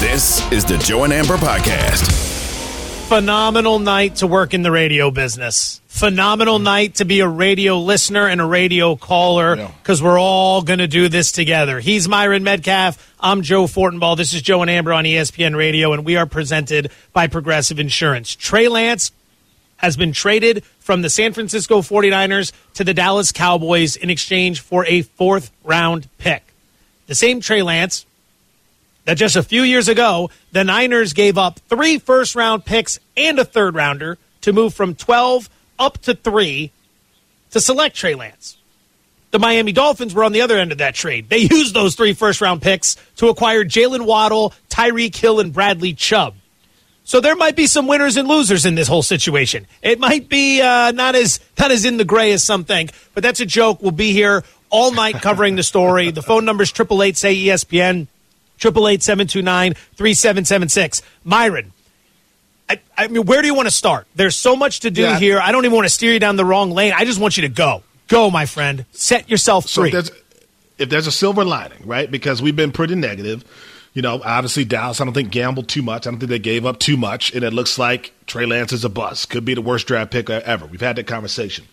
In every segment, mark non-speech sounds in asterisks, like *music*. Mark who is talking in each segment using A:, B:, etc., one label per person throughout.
A: This is the Joe and Amber Podcast.
B: Phenomenal night to work in the radio business. Phenomenal night to be a radio listener and a radio caller because we're all going to do this together. He's Myron Medcalf. I'm Joe Fortenbaugh. This is Joe and Amber on ESPN Radio, and we are presented by Progressive Insurance. Trey Lance has been traded from the San Francisco 49ers to the Dallas Cowboys in exchange for a fourth round pick. The same Trey Lance that just a few years ago, the Niners gave up three first round picks and a third rounder to move from 12 up to three to select Trey Lance. The Miami Dolphins were on the other end of that trade. They used those three first round picks to acquire Jaylen Waddle, Tyreek Hill, and Bradley Chubb. So there might be some winners and losers in this whole situation. It might be uh, not as not as in the gray as some think, but that's a joke. We'll be here all night covering the story. The phone number is triple eight say ESPN, triple eight seven two nine three seven seven six. Myron, I, I mean, where do you want to start? There's so much to do
C: Yeah.
B: here. I don't even want to steer you down the wrong lane. I just want you to go, go, my friend. Set yourself
C: So
B: free.
C: if there's, if there's a silver lining, right? Because we've been pretty negative. You know, obviously Dallas, I don't think gambled too much. I don't think they gave up too much, and it looks like Trey Lance is a bust. Could be the worst draft pick ever. We've had that conversation.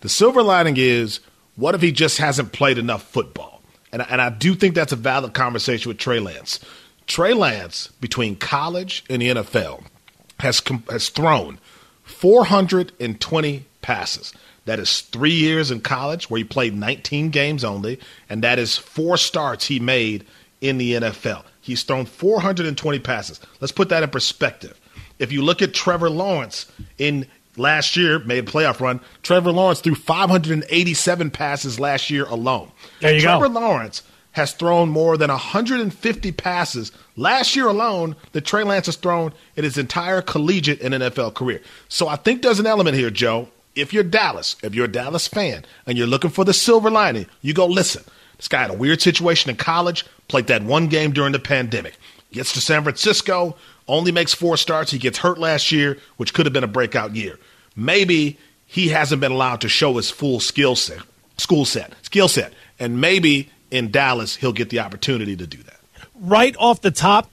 C: The silver lining is, what if he just hasn't played enough football? And I- and I do think that's a valid conversation with Trey Lance. Trey Lance, between college and the NFL, has has thrown 420 passes. That is three years in college where he played 19 games only, and that is four starts he made in the NFL. He's thrown 420 passes. Let's put that in perspective. If you look at Trevor Lawrence in last year, made a playoff run, Trevor Lawrence threw 587 passes last year alone.
B: There you go.
C: Trevor Lawrence has thrown more than 150 passes last year alone that Trey Lance has thrown in his entire collegiate and NFL career. So I think there's an element here, Joe. If you're Dallas, if you're a Dallas fan and you're looking for the silver lining, you go listen. This guy had a weird situation in college, played that one game during the pandemic. Gets to San Francisco, only makes four starts. He gets hurt last year, which could have been a breakout year. Maybe he hasn't been allowed to show his full skill set, school set, skill set, and maybe in Dallas he'll get the opportunity to do that.
B: right off the top,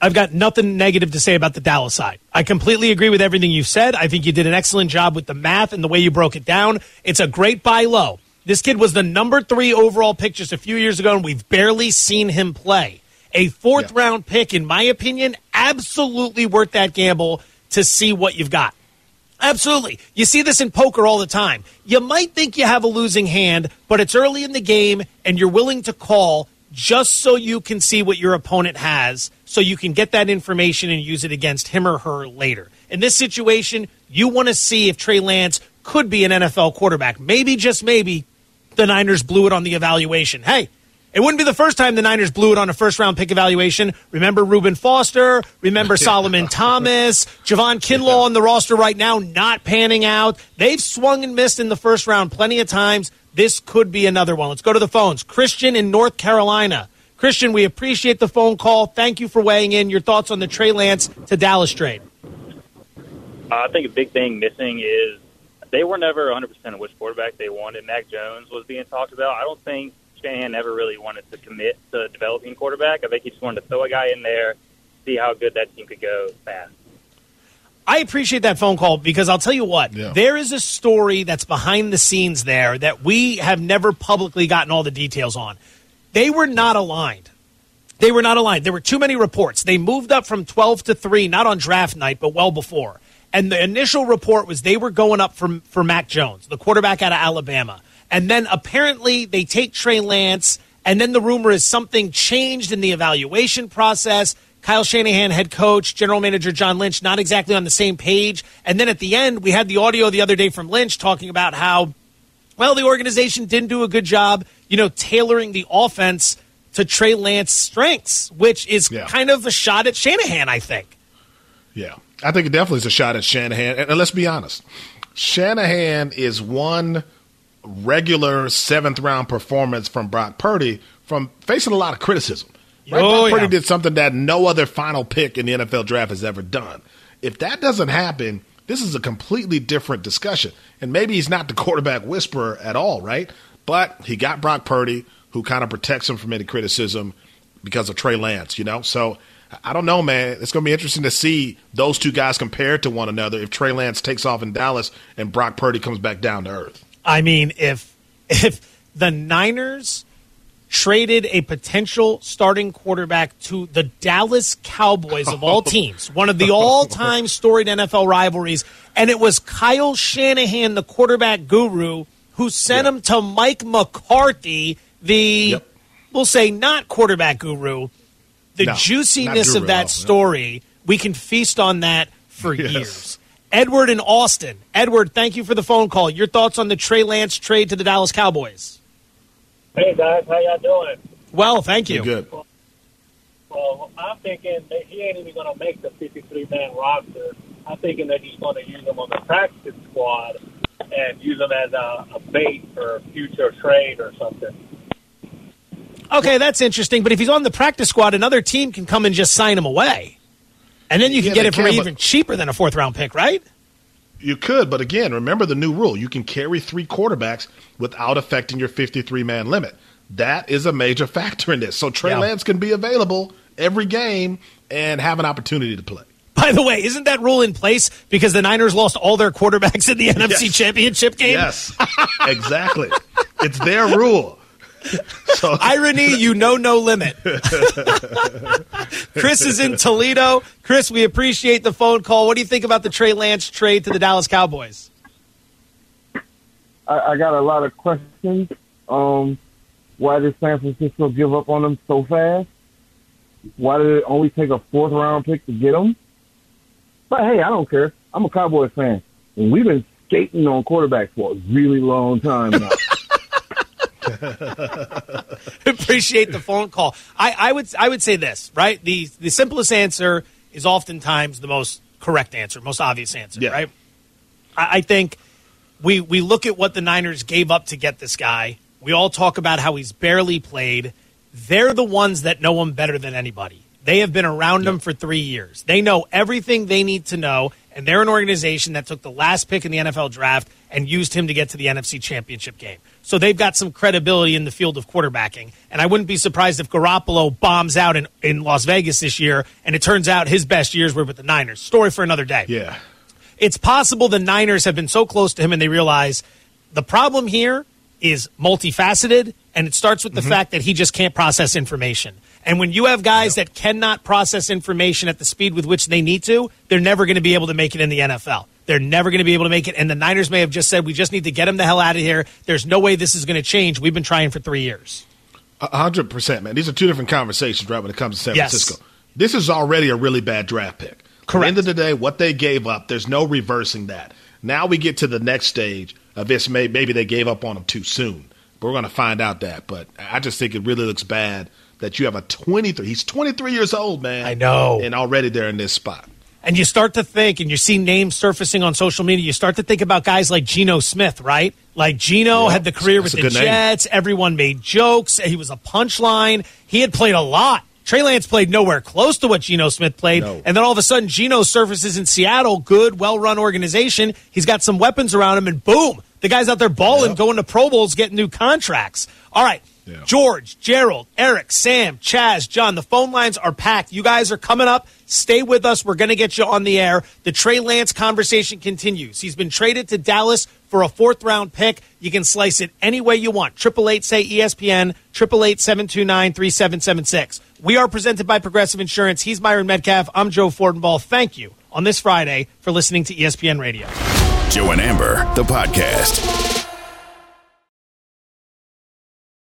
B: I've got nothing negative to say about the Dallas side. I completely agree with everything you said. I think you did an excellent job with the math and the way you broke it down. It's a great buy low. This kid was the number three overall pick just a few years ago, and we've barely seen him play. A fourth
C: Yeah.
B: round pick, in my opinion, absolutely worth that gamble to see what you've got. Absolutely. You see this in poker all the time. You might think you have a losing hand, but it's early in the game and you're willing to call just so you can see what your opponent has so you can get that information and use it against him or her later. In this situation, you want to see if Trey Lance could be an NFL quarterback. Maybe, just maybe, the Niners blew it on the evaluation. Hey, it wouldn't be the first time the Niners blew it on a first round pick evaluation. Remember Reuben Foster? Remember *laughs* Solomon Thomas? Javon Kinlaw on the roster right now, not panning out. They've swung and missed in the first round plenty of times. This could be another one. Let's go to the phones. Christian in North Carolina. Christian, we appreciate the phone call. Thank you for weighing in. Your thoughts on the Trey Lance to Dallas trade?
D: Uh, I think a big thing missing is they were never 100% of which quarterback they wanted. Mac Jones was being talked about. I don't think Shanahan ever really wanted to commit to developing quarterback. I think he just wanted to throw a guy in there, see how good that team could go fast.
B: I appreciate that phone call because I'll tell you what,
C: Yeah.
B: there is a story that's behind the scenes there that we have never publicly gotten all the details on. They were not aligned. They were not aligned. There were too many reports. They moved up from 12 to 3, not on draft night, but well before. And the initial report was they were going up for, for Mac Jones, the quarterback out of Alabama. And then apparently they take Trey Lance, and then the rumor is something changed in the evaluation process. Kyle Shanahan, head coach, general manager John Lynch, not exactly on the same page. And then at the end, we had the audio the other day from Lynch talking about how well, the organization didn't do a good job, you know, tailoring the offense to Trey Lance's strengths, which is
C: Yeah.
B: kind of a shot at Shanahan, I think.
C: Yeah, I think it definitely is a shot at Shanahan. And, and let's be honest, Shanahan is one regular seventh round performance from Brock Purdy from facing a lot of criticism. Right?
B: Oh,
C: Brock Purdy
B: yeah.
C: did something that no other final pick in the NFL draft has ever done. If that doesn't happen, this is a completely different discussion. And maybe he's not the quarterback whisperer at all, right? But he got Brock Purdy, who kind of protects him from any criticism because of Trey Lance, you know? So I don't know, man. It's going to be interesting to see those two guys compared to one another if Trey Lance takes off in Dallas and Brock Purdy comes back down to earth.
B: I mean, if *laughs* if the Niners traded a potential starting quarterback to the Dallas Cowboys of all *laughs* teams, one of the all-time storied NFL rivalries, and it was Kyle Shanahan, the quarterback guru, who sent yep. him to Mike McCarthy, the yep. we'll say not quarterback guru. The no, juiciness of that story, we can feast on that for *laughs* yes. years. Edward in Austin. Edward, thank you for the phone call. Your thoughts on the Trey Lance trade to the Dallas Cowboys?
E: Hey guys, how y'all doing?
B: Well, thank you.
C: Good.
E: Well, I'm thinking that he ain't even going to make the 53 man roster. I'm thinking that he's going to use him on the practice squad and use him as a, a bait for a future trade or something.
B: Okay, that's interesting. But if he's on the practice squad, another team can come and just sign him away, and then you can yeah, get it for even cheaper than a fourth round pick, right?
C: You could, but again, remember the new rule: you can carry three quarterbacks without affecting your fifty-three man limit. That is a major *laughs* factor in this. So Trey yeah. Lance can be available every game and have an opportunity to play.
B: By the way, isn't that rule in place because the Niners lost all their quarterbacks in the *laughs* NFC. Championship game?
C: Yes, exactly. it's their rule.
B: So. *laughs* Irony, you know no limit. *laughs* Chris is in Toledo. Chris, we appreciate the phone call. What do you think about the Trey Lance trade to the Dallas Cowboys?
F: I, I got a lot of questions. Um, why did San Francisco give up on him so fast? Why did it only take a fourth round pick to get him? But hey, I don't care. I'm a Cowboys fan, and we've been skating on quarterbacks for a really long time now. *laughs* *laughs*
B: Appreciate the phone call. I, I would I would say this right. The the simplest answer is oftentimes the most correct answer, most obvious answer. Yeah. Right. I, I think we we look at what the Niners gave up to get this guy. We all talk about how he's barely played. They're the ones that know him better than anybody. They have been around yep. him for three years. They know everything they need to know, and they're an organization that took the last pick in the NFL draft and used him to get to the NFC Championship game. So they've got some credibility in the field of quarterbacking. And I wouldn't be surprised if Garoppolo bombs out in, in Las Vegas this year, and it turns out his best years were with the Niners. Story for another day.
C: Yeah.
B: It's possible the Niners have been so close to him and they realize the problem here is multifaceted, and it starts with the mm-hmm. fact that he just can't process information. And when you have guys that cannot process information at the speed with which they need to, they're never going to be able to make it in the NFL. They're never going to be able to make it. And the Niners may have just said, we just need to get him the hell out of here. There's no way this is going to change. We've been trying for three years.
C: Hundred percent, man. These are two different conversations, right? When it comes to San yes. Francisco, this is already a really bad draft pick.
B: Correct. At the
C: end of the day, what they gave up, there's no reversing that. Now we get to the next stage of this. Maybe they gave up on him too soon. But we're going to find out that. But I just think it really looks bad that you have a 23. He's 23 years old, man.
B: I know.
C: And already they're in this spot.
B: And you start to think, and you see names surfacing on social media, you start to think about guys like Geno Smith, right? Like Geno yep. had the career That's with the Jets. Name. Everyone made jokes. He was a punchline. He had played a lot. Trey Lance played nowhere close to what Geno Smith played. No. And then all of a sudden, Geno surfaces in Seattle, good, well run organization. He's got some weapons around him, and boom, the guy's out there balling, yep. going to Pro Bowls, getting new contracts. All right. Yeah. George, Gerald, Eric, Sam, Chaz, John, the phone lines are packed. You guys are coming up. Stay with us. We're going to get you on the air. The Trey Lance conversation continues. He's been traded to Dallas for a fourth round pick. You can slice it any way you want. Triple eight say ESPN, triple eight seven two nine three seven seven six. We are presented by Progressive Insurance. He's Myron Medcalf. I'm Joe Fortenbaugh. Thank you on this Friday for listening to ESPN Radio.
A: Joe and Amber, the podcast.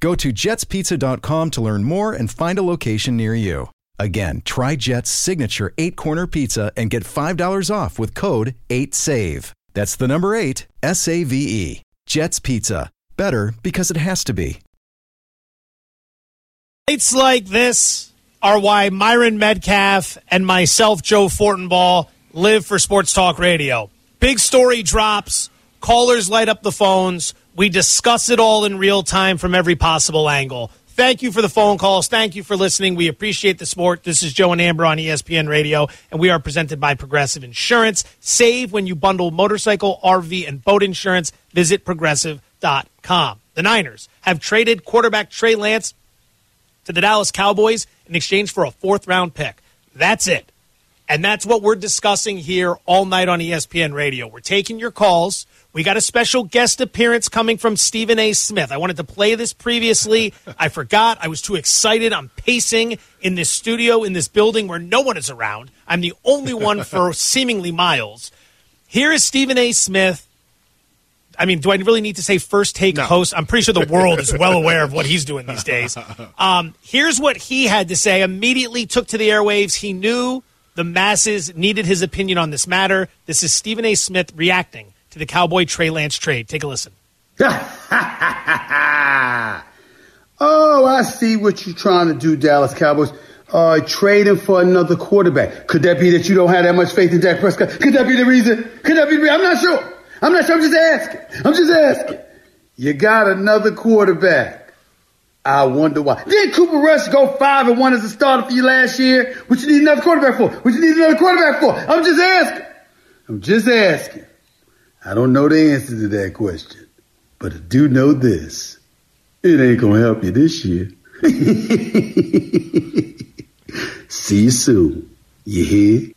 G: Go to jetspizza.com to learn more and find a location near you. Again, try Jet's signature eight corner pizza and get $5 off with code 8SAVE. That's the number eight, S A V E. Jet's Pizza. Better because it has to be.
B: Nights like this are why Myron Medcalf and myself, Joe Fortenbaugh, live for Sports Talk Radio. Big story drops, callers light up the phones. We discuss it all in real time from every possible angle. Thank you for the phone calls. Thank you for listening. We appreciate the support. This is Joe and Amber on ESPN Radio, and we are presented by Progressive Insurance. Save when you bundle motorcycle, RV, and boat insurance. Visit progressive.com. The Niners have traded quarterback Trey Lance to the Dallas Cowboys in exchange for a fourth round pick. That's it. And that's what we're discussing here all night on ESPN Radio. We're taking your calls. We got a special guest appearance coming from Stephen A. Smith. I wanted to play this previously. I forgot. I was too excited. I'm pacing in this studio, in this building where no one is around. I'm the only one *laughs* for seemingly miles. Here is Stephen A. Smith. I mean, do I really need to say first take
C: No.
B: host? I'm pretty sure the world is well *laughs* aware of what he's doing these days. Um, here's what he had to say. Immediately took to the airwaves. He knew the masses needed his opinion on this matter. This is Stephen A. Smith reacting to the Cowboy Trey Lance trade. Take a listen. *laughs*
H: oh, I see what you're trying to do, Dallas Cowboys. Uh, trading for another quarterback. Could that be that you don't have that much faith in Dak Prescott? Could that be the reason? Could that be the reason? I'm not sure. I'm not sure. I'm just asking. I'm just asking. You got another quarterback. I wonder why. Did Cooper Rush go five and one as a starter for you last year? What you need another quarterback for? What you need another quarterback for? I'm just asking. I'm just asking. I don't know the answer to that question, but I do know this. It ain't gonna help you this year. *laughs* See you soon. You hear?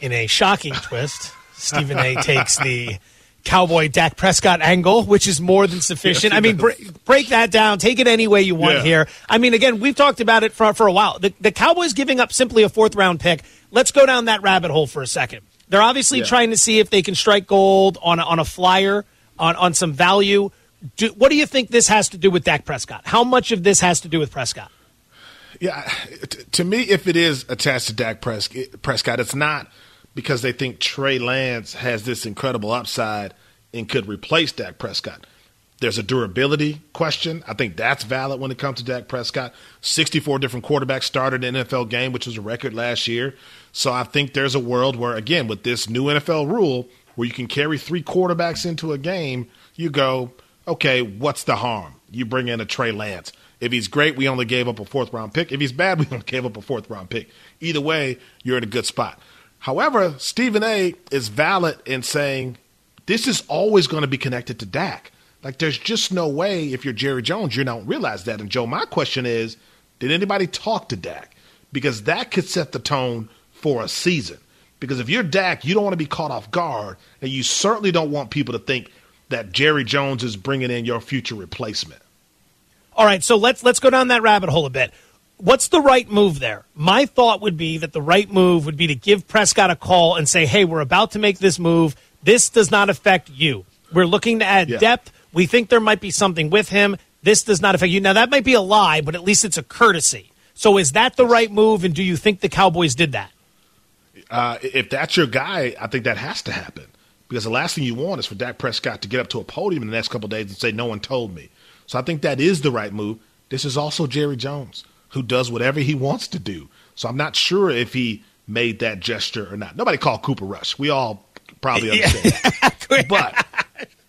B: In a shocking twist, Stephen A. takes the Cowboy Dak Prescott angle, which is more than sufficient.
C: Yes,
B: I mean,
C: does.
B: break, break that down. Take it any way you want
C: Yeah.
B: here. I mean, again, we've talked about it for, for a while. The, the Cowboys giving up simply a fourth round pick. Let's go down that rabbit hole for a second. They're obviously
C: Yeah.
B: trying to see if they can strike gold on a, on a flyer, on, on some value. Do, what do you think this has to do with Dak Prescott? How much of this has to do with Prescott?
C: Yeah, t- to me, if it is attached to Dak Pres- Prescott, it's not because they think Trey Lance has this incredible upside and could replace Dak Prescott. There's a durability question. I think that's valid when it comes to Dak Prescott. 64 different quarterbacks started an NFL game, which was a record last year. So I think there's a world where, again, with this new NFL rule, where you can carry three quarterbacks into a game, you go, okay, what's the harm? You bring in a Trey Lance. If he's great, we only gave up a fourth round pick. If he's bad, *laughs* we only gave up a fourth round pick. Either way, you're in a good spot. However, Stephen A is valid in saying this is always going to be connected to Dak. Like, there's just no way if you're Jerry Jones, you don't realize that. And Joe, my question is, did anybody talk to Dak? Because that could set the tone for a season. Because if you're Dak, you don't want to be caught off guard, and you certainly don't want people to think that Jerry Jones is bringing in your future replacement.
B: All right, so let's let's go down that rabbit hole a bit. What's the right move there? My thought would be that the right move would be to give Prescott a call and say, "Hey, we're about to make this move. This does not affect you. We're looking to add
C: Yeah.
B: depth. We think there might be something with him. This does not affect you." Now, that might be a lie, but at least it's a courtesy. So, is that the right move? And do you think the Cowboys did that?
C: Uh, if that's your guy, I think that has to happen. Because the last thing you want is for Dak Prescott to get up to a podium in the next couple of days and say, No one told me. So I think that is the right move. This is also Jerry Jones, who does whatever he wants to do. So I'm not sure if he made that gesture or not. Nobody called Cooper Rush. We all probably *laughs* understand that. *laughs* But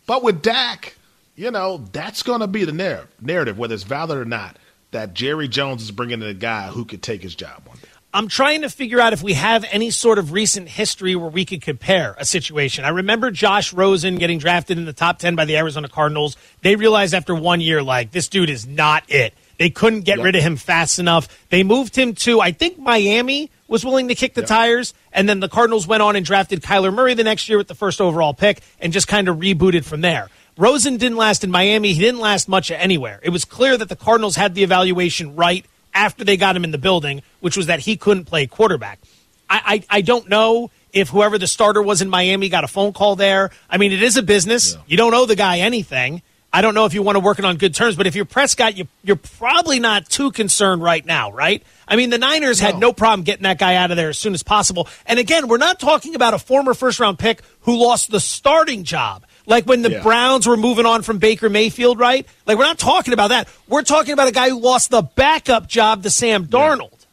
C: but with Dak, you know, that's going to be the narrative, narrative, whether it's valid or not, that Jerry Jones is bringing in a guy who could take his job one day.
B: I'm trying to figure out if we have any sort of recent history where we could compare a situation. I remember Josh Rosen getting drafted in the top 10 by the Arizona Cardinals. They realized after one year, like, this dude is not it. They couldn't get yep. rid of him fast enough. They moved him to, I think, Miami was willing to kick the yep. tires. And then the Cardinals went on and drafted Kyler Murray the next year with the first overall pick and just kind of rebooted from there. Rosen didn't last in Miami. He didn't last much anywhere. It was clear that the Cardinals had the evaluation right after they got him in the building, which was that he couldn't play quarterback. I, I, I don't know if whoever the starter was in Miami got a phone call there. I mean, it is a business. Yeah. You don't owe the guy anything. I don't know if you want to work it on good terms, but if you're Prescott, you, you're probably not too concerned right now, right? I mean, the Niners no. had no problem getting that guy out of there as soon as possible. And again, we're not talking about a former first round pick who lost the starting job. Like when the yeah. Browns were moving on from Baker Mayfield, right? Like we're not talking about that. We're talking about a guy who lost the backup job to Sam Darnold.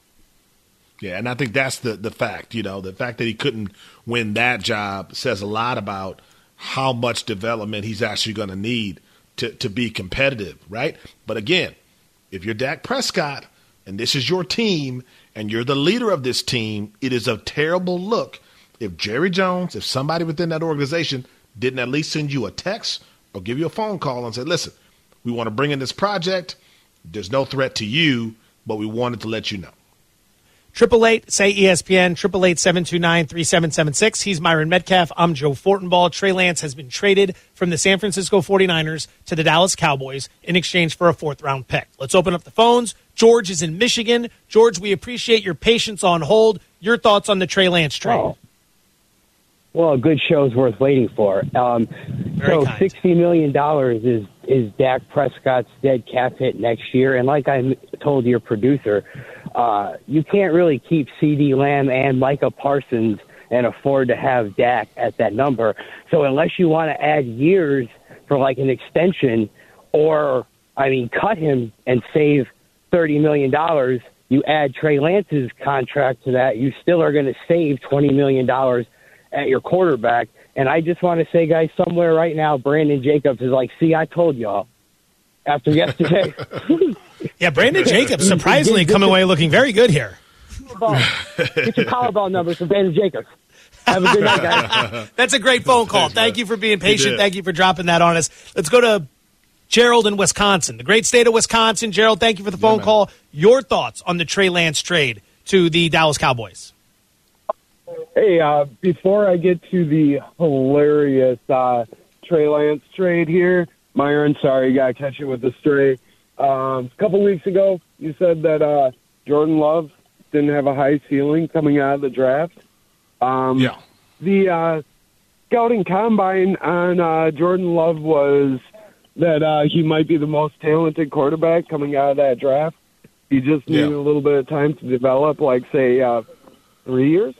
C: Yeah, yeah and I think that's the the fact. You know, the fact that he couldn't win that job says a lot about how much development he's actually going to need to to be competitive, right? But again, if you're Dak Prescott and this is your team and you're the leader of this team, it is a terrible look if Jerry Jones, if somebody within that organization didn't at least send you a text or give you a phone call and say, listen, we want to bring in this project. There's no threat to you, but we wanted to let you know.
B: Triple eight, say ESPN, triple eight seven two nine three seven seven six. He's Myron Medcalf. I'm Joe Fortenbaugh. Trey Lance has been traded from the San Francisco 49ers to the Dallas Cowboys in exchange for a fourth round pick. Let's open up the phones. George is in Michigan. George, we appreciate your patience on hold. Your thoughts on the Trey Lance trade? Oh.
I: Well, a good show is worth waiting for. Um, so, kind. sixty million dollars is is Dak Prescott's dead cap hit next year. And like I told your producer, uh, you can't really keep CeeDee Lamb and Micah Parsons and afford to have Dak at that number. So unless you want to add years for like an extension, or I mean, cut him and save thirty million dollars. You add Trey Lance's contract to that, you still are going to save twenty million dollars at your quarterback. And I just want to say, guys, somewhere right now, Brandon Jacobs is like, see, I told y'all after yesterday. *laughs*
B: yeah, Brandon Jacobs surprisingly coming away looking very good here.
I: Get your Powerball numbers from Brandon Jacobs. Have a good night, guys. *laughs*
B: That's a great phone call. Thank you for being patient. Thank you for dropping that on us. Let's go to Gerald in Wisconsin, the great state of Wisconsin. Gerald, thank you for the phone yeah, call. Your thoughts on the Trey Lance trade to the Dallas Cowboys?
J: Hey, uh, before I get to the hilarious uh, Trey Lance trade here, Myron, sorry, you got to catch it with the stray. Um, a couple weeks ago, you said that uh, Jordan Love didn't have a high ceiling coming out of the draft. Um,
C: yeah.
J: The uh, scouting combine on uh, Jordan Love was that uh, he might be the most talented quarterback coming out of that draft. He just needed yeah. a little bit of time to develop, like, say, uh, three years.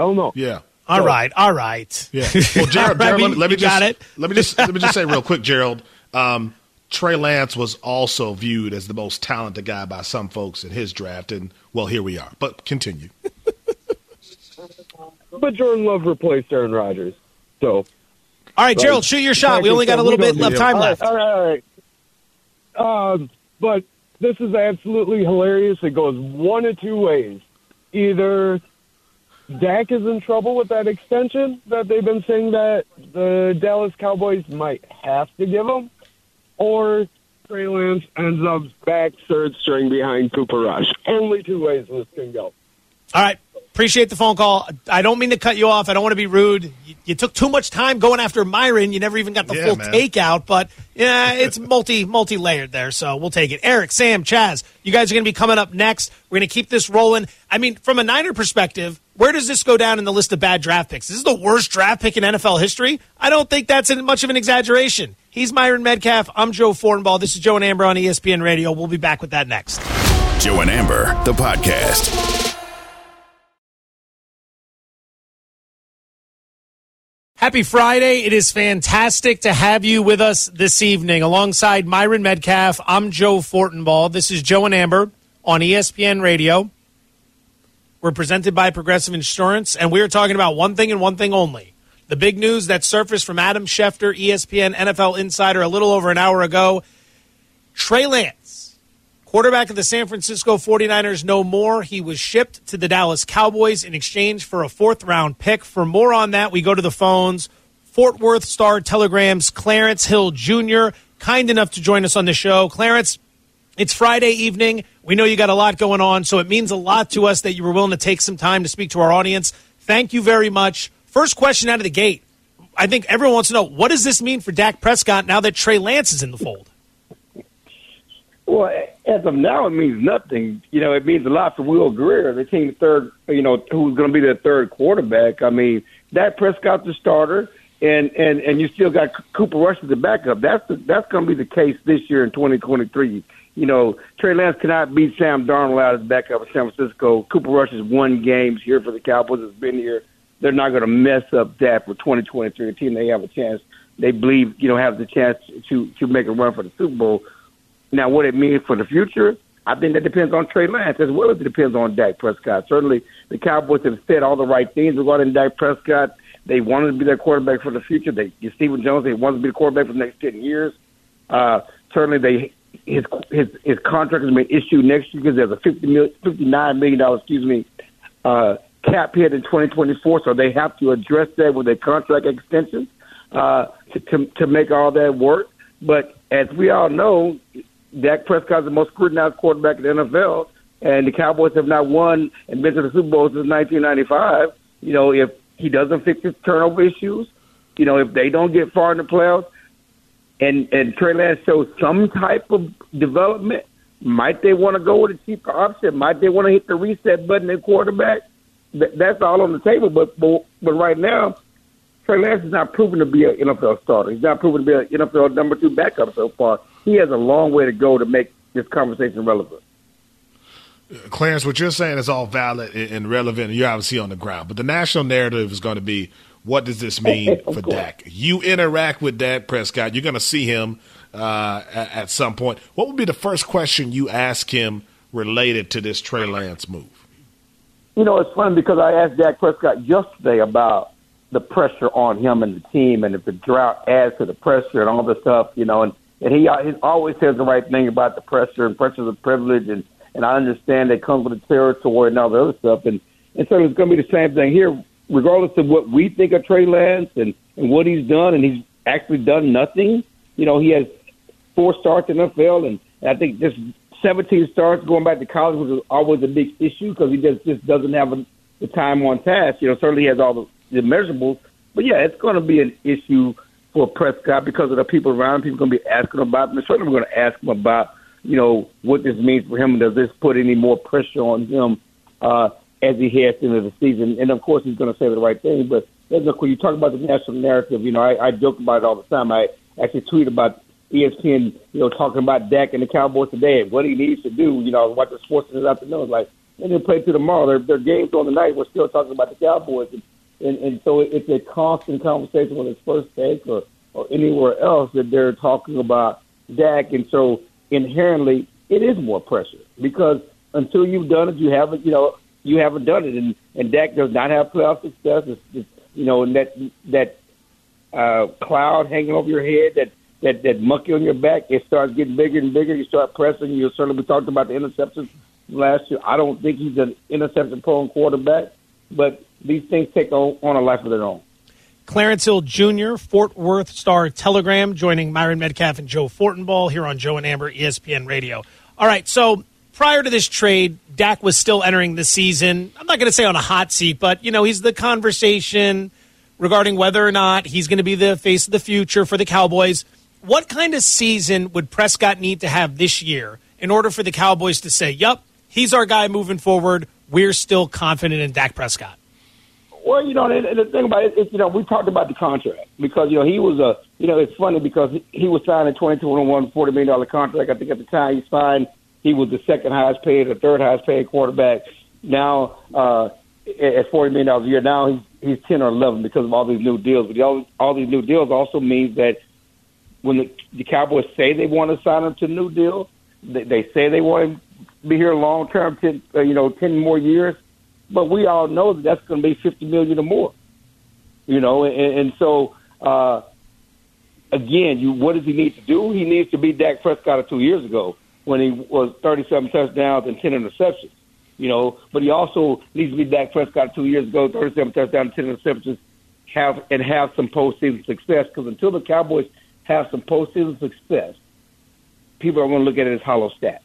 J: I don't.
C: Yeah.
B: All so, right, all right.
C: Yeah. *laughs* Well, Gerald, Gerald let, me, let me just let me just let me just say *laughs* real quick, Gerald. Um, Trey Lance was also viewed as the most talented guy by some folks in his draft, and well, here we are. But continue. *laughs*
J: but Jordan Love replaced Aaron Rodgers, so.
B: All right, Gerald, shoot your shot. We only got a little bit left time left.
J: All right, all right. All right. Um, but this is absolutely hilarious. It goes one of two ways. Either Dak is in trouble with that extension that they've been saying that the Dallas Cowboys might have to give him, or Trey Lance ends up back third string behind Cooper Rush. Only two ways this can go.
B: All right. Appreciate the phone call. I don't mean to cut you off. I don't want to be rude. You, you took too much time going after Myron. You never even got the yeah, full man. takeout, but yeah, it's multi multi layered there. So we'll take it. Eric, Sam, Chaz, you guys are going to be coming up next. We're going to keep this rolling. I mean, from a Niner perspective, where does this go down in the list of bad draft picks? This is the worst draft pick in NFL history. I don't think that's much of an exaggeration. He's Myron Medcalf. I'm Joe Fortenbaugh. This is Joe and Amber on ESPN Radio. We'll be back with that next.
A: Joe and Amber, the podcast.
B: Happy Friday. It is fantastic to have you with us this evening. Alongside Myron Medcalf, I'm Joe Fortenbaugh. This is Joe and Amber on ESPN Radio. We're presented by Progressive Insurance, and we are talking about one thing and one thing only. The big news that surfaced from Adam Schefter, ESPN NFL Insider, a little over an hour ago. Trey Lance Quarterback of the San Francisco 49ers no more. He was shipped to the Dallas Cowboys in exchange for a fourth round pick. For more on that, we go to the phones. Fort Worth Star Telegram's Clarence Hill Jr., kind enough to join us on the show. Clarence, it's Friday evening. We know you got a lot going on, so it means a lot to us that you were willing to take some time to speak to our audience. Thank you very much. First question out of the gate. I think everyone wants to know what does this mean for Dak Prescott now that Trey Lance is in the fold?
K: Well, as of now, it means nothing. You know, it means a lot for Will Grier, the team third. You know, who's going to be their third quarterback. I mean, Dak Prescott's the starter, and and and you still got Cooper Rush as the backup. That's the, that's going to be the case this year in 2023. You know, Trey Lance cannot beat Sam Darnold out as backup in San Francisco. Cooper Rush has won games here for the Cowboys. Has been here. They're not going to mess up that for 2023. A team they have a chance. They believe you know have the chance to to make a run for the Super Bowl now, what it means for the future, I think that depends on Trey Lance as well as it depends on Dak Prescott. Certainly, the Cowboys have said all the right things regarding Dak Prescott. They wanted to be their quarterback for the future. They, Stephen Jones, they wanted to be the quarterback for the next ten years. Uh, certainly, they his his his contract has been issued next year because there's a fifty million, fifty nine million dollars, excuse me, uh, cap hit in 2024. So they have to address that with a contract extension uh, to, to to make all that work. But as we all know, Dak Prescott is the most scrutinized quarterback in the NFL, and the Cowboys have not won and been to the Super Bowl since 1995. You know, if he doesn't fix his turnover issues, you know, if they don't get far in the playoffs, and and Trey Lance shows some type of development, might they want to go with a cheaper option? Might they want to hit the reset button at quarterback? That's all on the table. But but, but right now, Trey Lance is not proven to be an NFL starter. He's not proven to be an NFL number two backup so far he has a long way to go to make this conversation relevant.
C: Clarence, what you're saying is all valid and relevant, and you're obviously on the ground. But the national narrative is going to be what does this mean *laughs* for Dak? You interact with Dak Prescott, you're going to see him uh, at, at, some point. What would be the first question you ask him related to this Trey Lance move?
K: You know, it's funny because I asked Dak Prescott yesterday about the pressure on him and the team, and if the drought adds to the pressure and all this stuff, you know, and and he, he always says the right thing about the pressure and pressure is a privilege, and and I understand that comes with the territory and all the other stuff, and and so it's going to be the same thing here, regardless of what we think of Trey Lance and and what he's done, and he's actually done nothing. You know, he has four starts in NFL, and, and I think this 17 starts going back to college was always a big issue because he just just doesn't have a, the time on task. You know, certainly he has all the, the measurables, but yeah, it's going to be an issue for Prescott because of the people around him. People going to be asking about him. And certainly we're going to ask him about, you know, what this means for him. Does this put any more pressure on him uh, as he heads into the season? And of course, he's going to say the right thing. But look, when you talk about the national narrative, you know, I, I joke about it all the time. I actually tweet about ESPN, you know, talking about Dak and the Cowboys today and what he needs to do. You know, I was watching sports this afternoon. Like, they didn't play through tomorrow. Their, their games on the night. We're still talking about the Cowboys. And, and, and so it's a constant conversation when it's first take or, or anywhere else that they're talking about Dak. And so inherently, it is more pressure because until you've done it, you haven't, you know, you haven't done it. And, and Dak does not have playoff success. It's, it's you know, and that, that uh, cloud hanging over your head, that, that, that monkey on your back, it starts getting bigger and bigger. You start pressing. You certainly, we talked about the interceptions last year. I don't think he's an interception prone quarterback, but these things take on, on a life of their own.
B: Clarence Hill Jr., Fort Worth Star Telegram, joining Myron Medcalf and Joe Fortenbaugh here on Joe and Amber ESPN Radio. All right, so prior to this trade, Dak was still entering the season. I'm not going to say on a hot seat, but you know he's the conversation regarding whether or not he's going to be the face of the future for the Cowboys. What kind of season would Prescott need to have this year in order for the Cowboys to say, "Yep, he's our guy moving forward. We're still confident in Dak Prescott"?
K: Well, you know, the, the thing about it is, you know, we talked about the contract because, you know, he was a, you know, it's funny because he was signed a 2021 $40 million contract. I think at the time he signed, he was the second highest paid or third highest paid quarterback. Now, uh, at $40 million a year, now he's, he's 10 or 11 because of all these new deals. But all, all these new deals also means that when the, the Cowboys say they want to sign him to a new deal, they, they say they want him to be here long term, 10, uh, you know, 10 more years but we all know that that's going to be fifty million or more. You know, and, and so uh, again, you what does he need to do? He needs to be Dak Prescott of two years ago, when he was 37 touchdowns and 10 interceptions. You know, but he also needs to be Dak Prescott two years ago, 37 touchdowns, 10 interceptions, have and have some postseason success. Because until the Cowboys have some postseason success, people are going to look at it as hollow stats.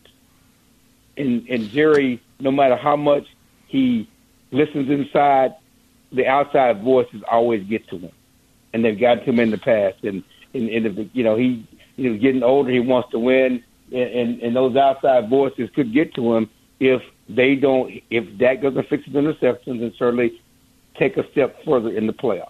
K: And and Jerry, no matter how much he listens inside, the outside voices always get to him, and they've gotten to him in the past. And and, and if, you know he you know getting older, he wants to win, and, and those outside voices could get to him if they don't if Dak doesn't fix his interceptions and certainly take a step further in the playoffs.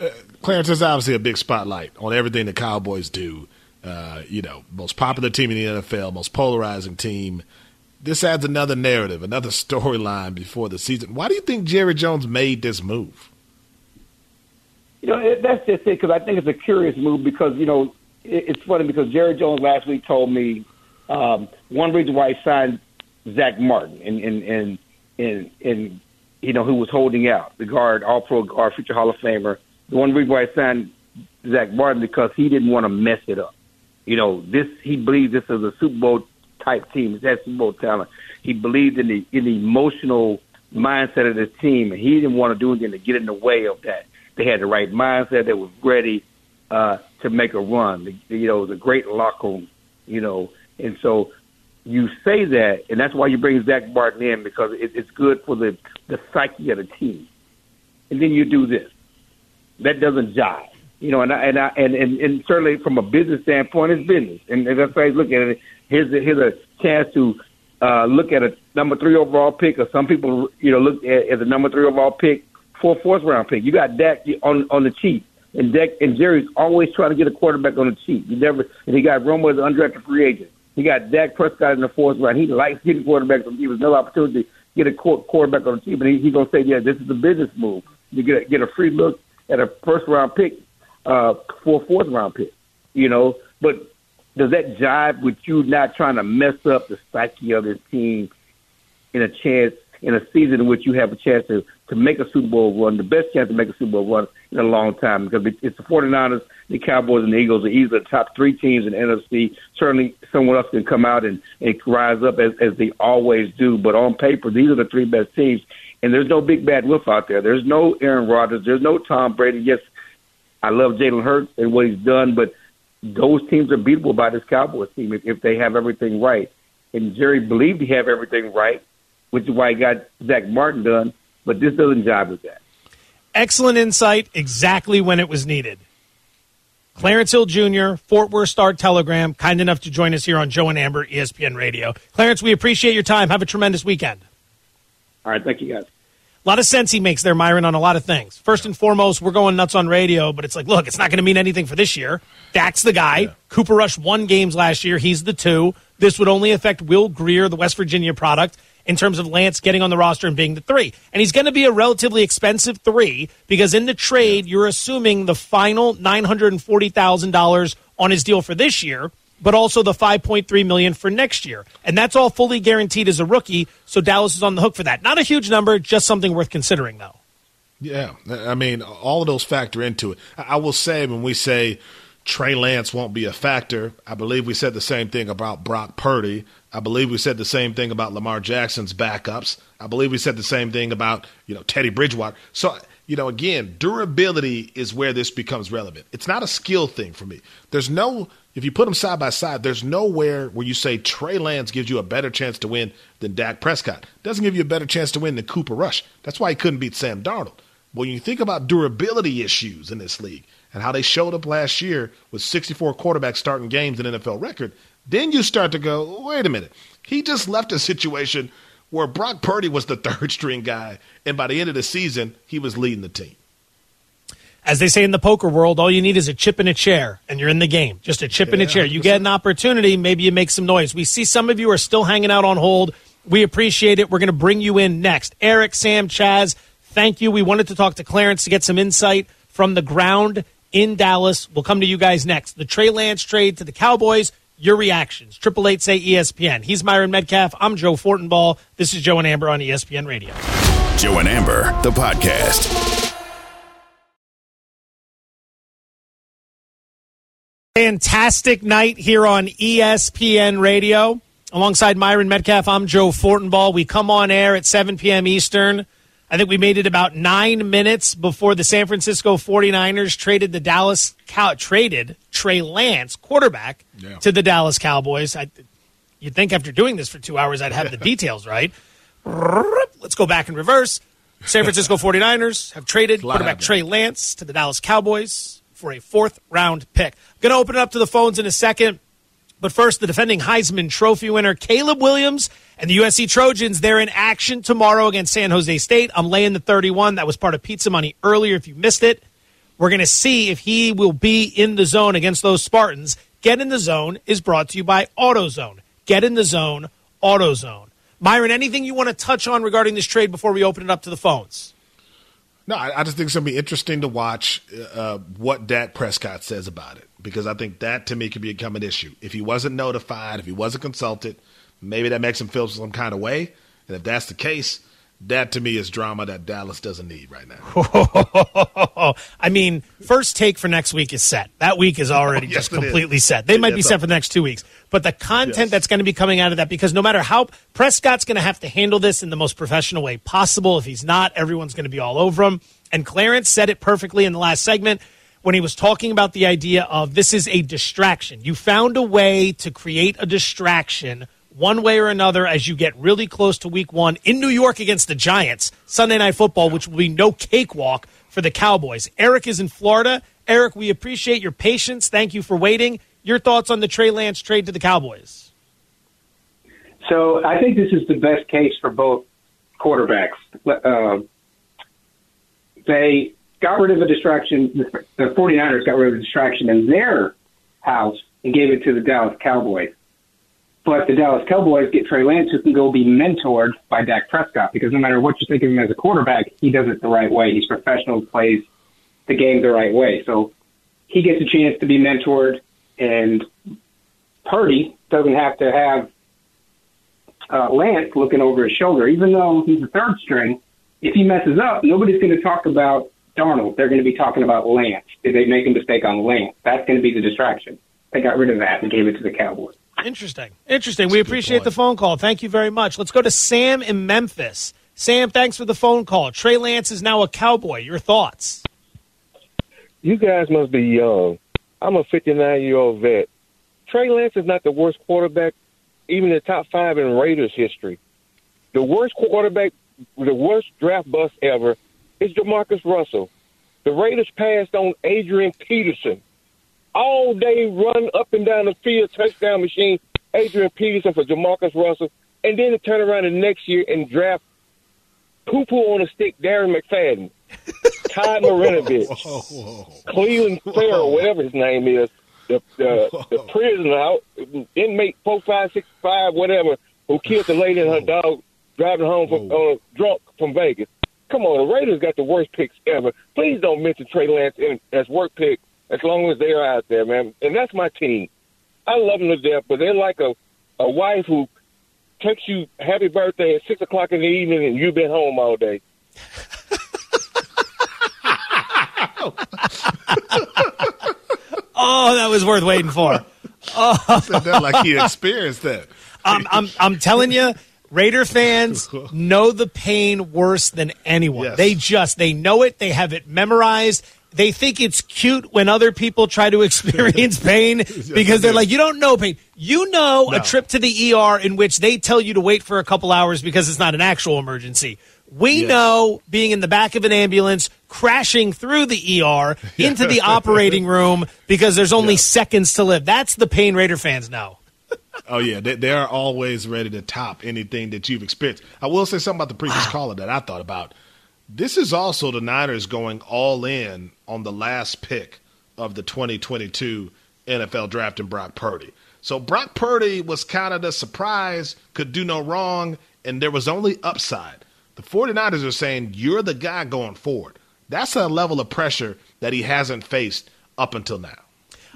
C: Uh, Clarence, there's obviously a big spotlight on everything the Cowboys do. Uh, you know, most popular team in the NFL, most polarizing team. This adds another narrative, another *laughs* storyline before the season. Why do you think Jerry Jones made this move?
K: You know, that's just it because I think it's a curious move because you know it's funny because Jerry Jones last week told me um, one reason why he signed Zack Martin and and and and, and you know who was holding out the guard, All Pro guard, future Hall of Famer. The one reason why I signed Zack Martin because he didn't want to mess it up. You know, this he believes this is a Super Bowl type team. It's that Super Bowl talent. He believed in the in the emotional mindset of the team, and he didn't want to do anything to get in the way of that. They had the right mindset. They was ready uh, to make a run. You know, a great locker room. You know, and so you say that, and that's why you bring Zack Martin in because it, it's good for the the psyche of the team. And then you do this. That doesn't jive. You know, and I, and I, and, and and certainly from a business standpoint, it's business. And, and that's why I look at it. Here's a, here's a chance to uh, look at a number three overall pick, or some people, you know, look at as a number three overall pick for fourth round pick. You got Dak on on the cheap, and Dak and Jerry's always trying to get a quarterback on the cheap. You never, and he got Romo as an undrafted free agent. He got Dak Prescott in the fourth round. He likes getting quarterbacks. He was no opportunity to get a quarterback on the but he, he's gonna say, "Yeah, this is a business move. You get a, get a free look at a first round pick uh, for a fourth round pick." You know, but does that jive with you not trying to mess up the psyche of this team in a chance in a season in which you have a chance to to make a Super Bowl run, the best chance to make a Super Bowl run in a long time because it's the 49ers, the Cowboys, and the Eagles are easily the top three teams in the NFC. Certainly, someone else can come out and, and rise up as, as they always do. But on paper, these are the three best teams. And there's no big bad wolf out there. There's no Aaron Rodgers. There's no Tom Brady. Yes, I love Jalen Hurts and what he's done, but those teams are beatable by this Cowboys team if, if they have everything right. And Jerry believed he have everything right, which is why he got Zack Martin done. But this doesn't jive with that.
B: Excellent insight, exactly when it was needed. Clarence Hill Jr., Fort Worth Star Telegram, kind enough to join us here on Joe and Amber ESPN Radio. Clarence, we appreciate your time. Have a tremendous weekend.
K: All right, thank you guys.
B: A lot of sense he makes there, Myron, on a lot of things. First and foremost, we're going nuts on radio, but it's like, look, it's not going to mean anything for this year. Dak's the guy. Yeah. Cooper Rush won games last year. He's the two. This would only affect Will Grier, the West Virginia product in terms of Lance getting on the roster and being the three. And he's going to be a relatively expensive three because in the trade, you're assuming the final $940,000 on his deal for this year, but also the 5.3 million for next year. And that's all fully guaranteed as a rookie, so Dallas is on the hook for that. Not a huge number, just something worth considering though.
C: Yeah, I mean, all of those factor into it. I will say when we say Trey Lance won't be a factor, I believe we said the same thing about Brock Purdy. I believe we said the same thing about Lamar Jackson's backups. I believe we said the same thing about, you know, Teddy Bridgewater. So, you know, again, durability is where this becomes relevant. It's not a skill thing for me. There's no, if you put them side by side, there's nowhere where you say Trey Lance gives you a better chance to win than Dak Prescott. Doesn't give you a better chance to win than Cooper Rush. That's why he couldn't beat Sam Darnold. When you think about durability issues in this league and how they showed up last year with 64 quarterbacks starting games in NFL record, then you start to go, wait a minute. He just left a situation where Brock Purdy was the *laughs* third string guy, and by the end of the season, he was leading the team.
B: As they say in the poker world, all you need is a chip in a chair, and you're in the game. Just a chip yeah, in a chair. You get an opportunity, maybe you make some noise. We see some of you are still hanging out on hold. We appreciate it. We're going to bring you in next. Eric, Sam, Chaz, thank you. We wanted to talk to Clarence to get some insight from the ground in Dallas. We'll come to you guys next. The Trey Lance trade to the Cowboys your reactions. Triple eight say ESPN. He's Myron Medcalf. I'm Joe Fortenbaugh. This is Joe and Amber on ESPN Radio.
A: Joe and Amber, the podcast.
B: Fantastic night here on ESPN Radio. Alongside Myron Medcalf, I'm Joe Fortenbaugh. We come on air at 7 p.m. Eastern. I think we made it about nine minutes before the San Francisco 49ers traded the Dallas Cow- traded Trey Lance, quarterback, yeah. to the Dallas Cowboys. I, you'd think after doing this for two hours, I'd have the details right. Let's go back in reverse. San Francisco *laughs* 49ers have traded quarterback Trey Lance to the Dallas Cowboys for a fourth round pick. Going to open it up to the phones in a second. But first, the defending Heisman Trophy winner, Caleb Williams, and the USC Trojans, they're in action tomorrow against San Jose State. I'm laying the 31. That was part of Pizza Money earlier if you missed it. We're going to see if he will be in the zone against those Spartans. Get in the zone is brought to you by AutoZone. Get in the zone, AutoZone. Myron, anything you want to touch on regarding this trade before we open it up to the phones?
C: No, I, just think it's going to be interesting to watch uh, what Dak Prescott says about it because I think that to me could become an issue. If he wasn't notified, if he wasn't consulted, maybe that makes him feel some kind of way. And if that's the case, that to me is drama that Dallas doesn't need right
B: now. *laughs* I mean, first take for next week is set. That week is already *laughs* yes, just completely set. They might be set for the next two weeks. But the content yes. that's going to be coming out of that, because no matter how Prescott's going to have to handle this in the most professional way possible. If he's not, everyone's going to be all over him. And Clarence said it perfectly in the last segment when he was talking about the idea of this is a distraction. You found a way to create a distraction one way or another as you get really close to week one in New York against the Giants, Sunday Night Football, which will be no cakewalk for the Cowboys. Eric is in Florida. Eric, we appreciate your patience. Thank you for waiting. Your thoughts on the Trey Lance trade to the Cowboys?
L: So I think this is the best case for both quarterbacks. Uh, they got rid of a distraction. The 49ers got rid of a distraction in their house and gave it to the Dallas Cowboys. But the Dallas Cowboys get Trey Lance, who can go be mentored by Dak Prescott, because no matter what you think of him as a quarterback, he does it the right way. He's professional, plays the game the right way. So he gets a chance to be mentored, and Purdy doesn't have to have uh, Lance looking over his shoulder, even though he's a third string. If he messes up, nobody's going to talk about Darnold. They're going to be talking about Lance. Did they make a mistake on Lance? That's going to be the distraction. They got rid of that and gave it to the Cowboys.
B: Interesting. Interesting. That's we appreciate the phone call. Thank you very much. Let's go to Sam in Memphis. Sam, thanks for the phone call. Trey Lance is now a Cowboy. Your thoughts?
M: You guys must be young. I'm a 59 year old vet. Trey Lance is not the worst quarterback, even the top five in Raiders history. The worst quarterback, the worst draft bust ever is Jamarcus Russell. The Raiders passed on Adrian Peterson all day run up and down the field, touchdown machine, Adrian Peterson for Jamarcus Russell, and then to turn around the next year and draft poo poo on a stick, Darren McFadden, *laughs* Todd Marinovich, Clelin Ferrell, whatever his name is, the the, the prisoner out, inmate four five six five whatever, who killed the lady and her dog driving home from uh, drunk from Vegas. Come on, the Raiders got the worst picks ever. Please don't mention Trey Lance in, as work pick as long as they're out there, man. And that's my team. I love them to death, but they're like a, a wife who texts you happy birthday at 6 o'clock in the evening and you've been home all day. *laughs*
B: oh, that was worth waiting for.
C: Oh. Said that oh. like he experienced that.
B: I'm, I'm, I'm telling you, Raider fans *laughs* know the pain worse than anyone. Yes. They just they know it. They have it memorized they think it's cute when other people try to experience *laughs* pain because they're like, you don't know pain. You know no. a trip to the ER in which they tell you to wait for a couple hours because it's not an actual emergency. We yes. know being in the back of an ambulance, crashing through the ER *laughs* into the operating room because there's only yeah. seconds to live. That's the pain Raider fans know. *laughs*
C: oh yeah, they, they, are always ready to top anything that you've experienced. I will say something about the previous wow. caller that I thought about. This is also the Niners going all in on the last pick of the 2022 NFL draft in Brock Purdy. So Brock Purdy was kind of the surprise, could do no wrong, and there was only upside. The 49ers are saying, You're the guy going forward. That's a level of pressure that he hasn't faced up until now.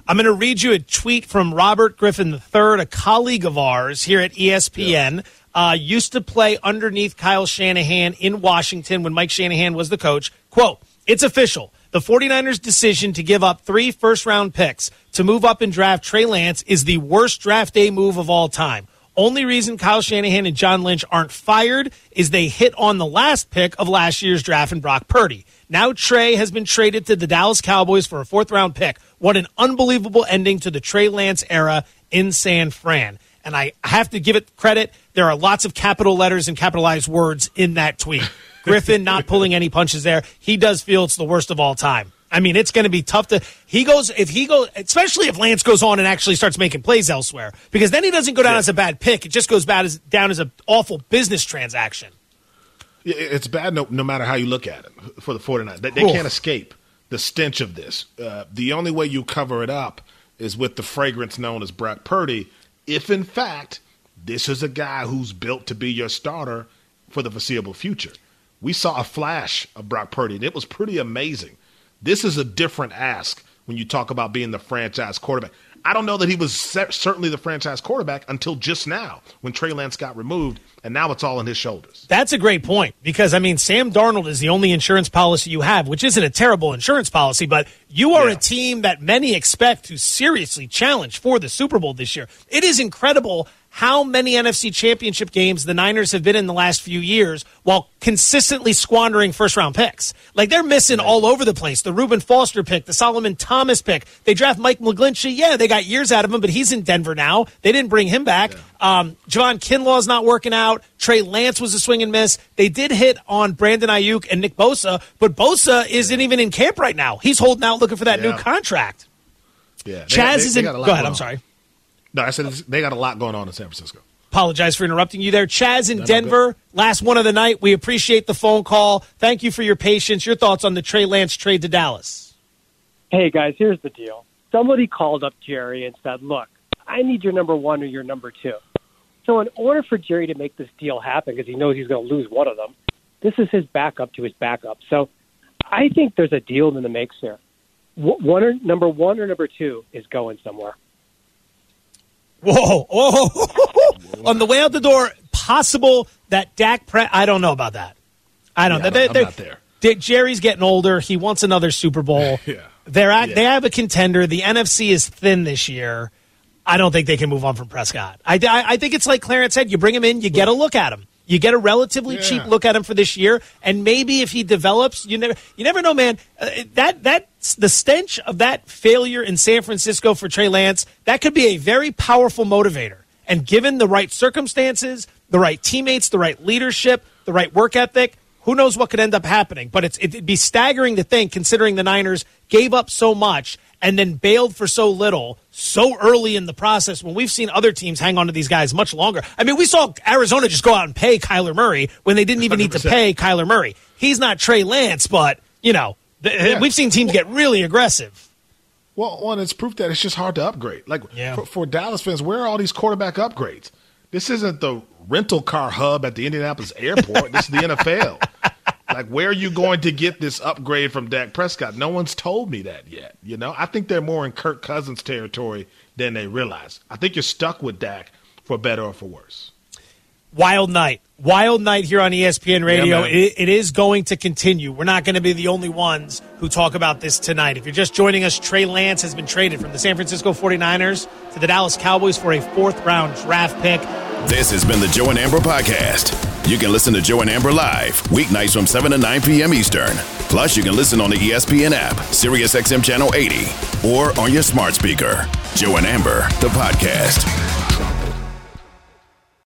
B: I'm going to read you a tweet from Robert Griffin III, a colleague of ours here at ESPN. Yeah uh, used to play underneath Kyle Shanahan in Washington when Mike Shanahan was the coach. Quote, it's official. The 49ers' decision to give up three first round picks to move up and draft Trey Lance is the worst draft day move of all time. Only reason Kyle Shanahan and John Lynch aren't fired is they hit on the last pick of last year's draft in Brock Purdy. Now Trey has been traded to the Dallas Cowboys for a fourth round pick. What an unbelievable ending to the Trey Lance era in San Fran. And I have to give it credit. There are lots of capital letters and capitalized words in that tweet. *laughs* Griffin not pulling any punches there. He does feel it's the worst of all time. I mean, it's going to be tough to. He goes if he goes, especially if Lance goes on and actually starts making plays elsewhere, because then he doesn't go down yeah. as a bad pick. It just goes bad as down as an awful business transaction.
C: It's bad no, no matter how you look at it for the 49. They, they can't escape the stench of this. Uh, the only way you cover it up is with the fragrance known as Brock Purdy. If in fact this is a guy who's built to be your starter for the foreseeable future. We saw a flash of Brock Purdy, and it was pretty amazing. This is a different ask when you talk about being the franchise quarterback. I don't know that he was certainly the franchise quarterback until just now when Trey Lance got removed, and now it's all on his shoulders.
B: That's a great point because, I mean, Sam Darnold is the only insurance policy you have, which isn't a terrible insurance policy, but you are yeah. a team that many expect to seriously challenge for the Super Bowl this year. It is incredible how many NFC championship games the Niners have been in the last few years while consistently squandering first round picks. Like they're missing all over the place. The Reuben Foster pick, the Solomon Thomas pick. They draft Mike McGlinchey. Yeah, they got years out of him, but he's in Denver now. They didn't bring him back. Yeah. Um, Javon Kinlaw's not working out. Trey Lance was a swing and miss. They did hit on Brandon Aiyuk and Nick Bosa, but Bosa isn't even in camp right now. He's holding out looking for that yeah. new contract.
C: Yeah.
B: Chaz got, they, is in. Go ahead. I'm sorry.
C: No, I said they got a lot going on in San Francisco.
B: Apologize for interrupting you there. Chaz in no, Denver, last one of the night. We appreciate the phone call. Thank you for your patience. Your thoughts on the Trey Lance trade to Dallas?
N: Hey, guys, here's the deal. Somebody called up Jerry and said, Look, I need your number one or your number two. So, in order for Jerry to make this deal happen, because he knows he's going to lose one of them, this is his backup to his backup. So, I think there's a deal in the makes here. One or number one or number two is going somewhere.
B: Whoa, whoa. *laughs* On the way out the door, possible that Dak Pre- I don't know about that. I don't
C: know.
B: Yeah,
C: they, I'm not there.
B: Jerry's getting older. He wants another Super Bowl. *laughs*
C: yeah.
B: They're at, yeah. they have a contender. The NFC is thin this year. I don't think they can move on from Prescott. I, I, I think it's like Clarence said. You bring him in, you get a look at him. You get a relatively yeah. cheap look at him for this year, and maybe if he develops, you never you never know, man. Uh, that that's the stench of that failure in San Francisco for Trey Lance. That could be a very powerful motivator. And given the right circumstances, the right teammates, the right leadership, the right work ethic, who knows what could end up happening? But it's, it'd be staggering to think, considering the Niners gave up so much and then bailed for so little so early in the process when we've seen other teams hang on to these guys much longer. I mean, we saw Arizona just go out and pay Kyler Murray when they didn't even 100%. need to pay Kyler Murray. He's not Trey Lance, but, you know, Uh, yeah. we've seen teams get really aggressive.
C: Well, one, it's proof that it's just hard to upgrade. Like yeah. for, for Dallas fans, where are all these quarterback upgrades? This isn't the rental car hub at the Indianapolis *laughs* airport. this is the NFL. Like, where are you going to get this upgrade from Dak Prescott? No one's told me that yet. You know, I think they're more in Kirk Cousins territory than they realize. I think you're stuck with Dak for better or for worse.
B: Wild night. Wild night here on ESPN Radio. Yeah, it, it is going to continue. We're not going to be the only ones who talk about this tonight. If you're just joining us, Trey Lance has been traded from the San Francisco 49ers to the Dallas Cowboys for a fourth round draft pick.
A: This has been the Joe and Amber Podcast. You can listen to Joe and Amber live weeknights from 7 to 9 p.m. Eastern. Plus, you can listen on the ESPN app, SiriusXM Channel 80, or on your smart speaker. Joe and Amber, the podcast.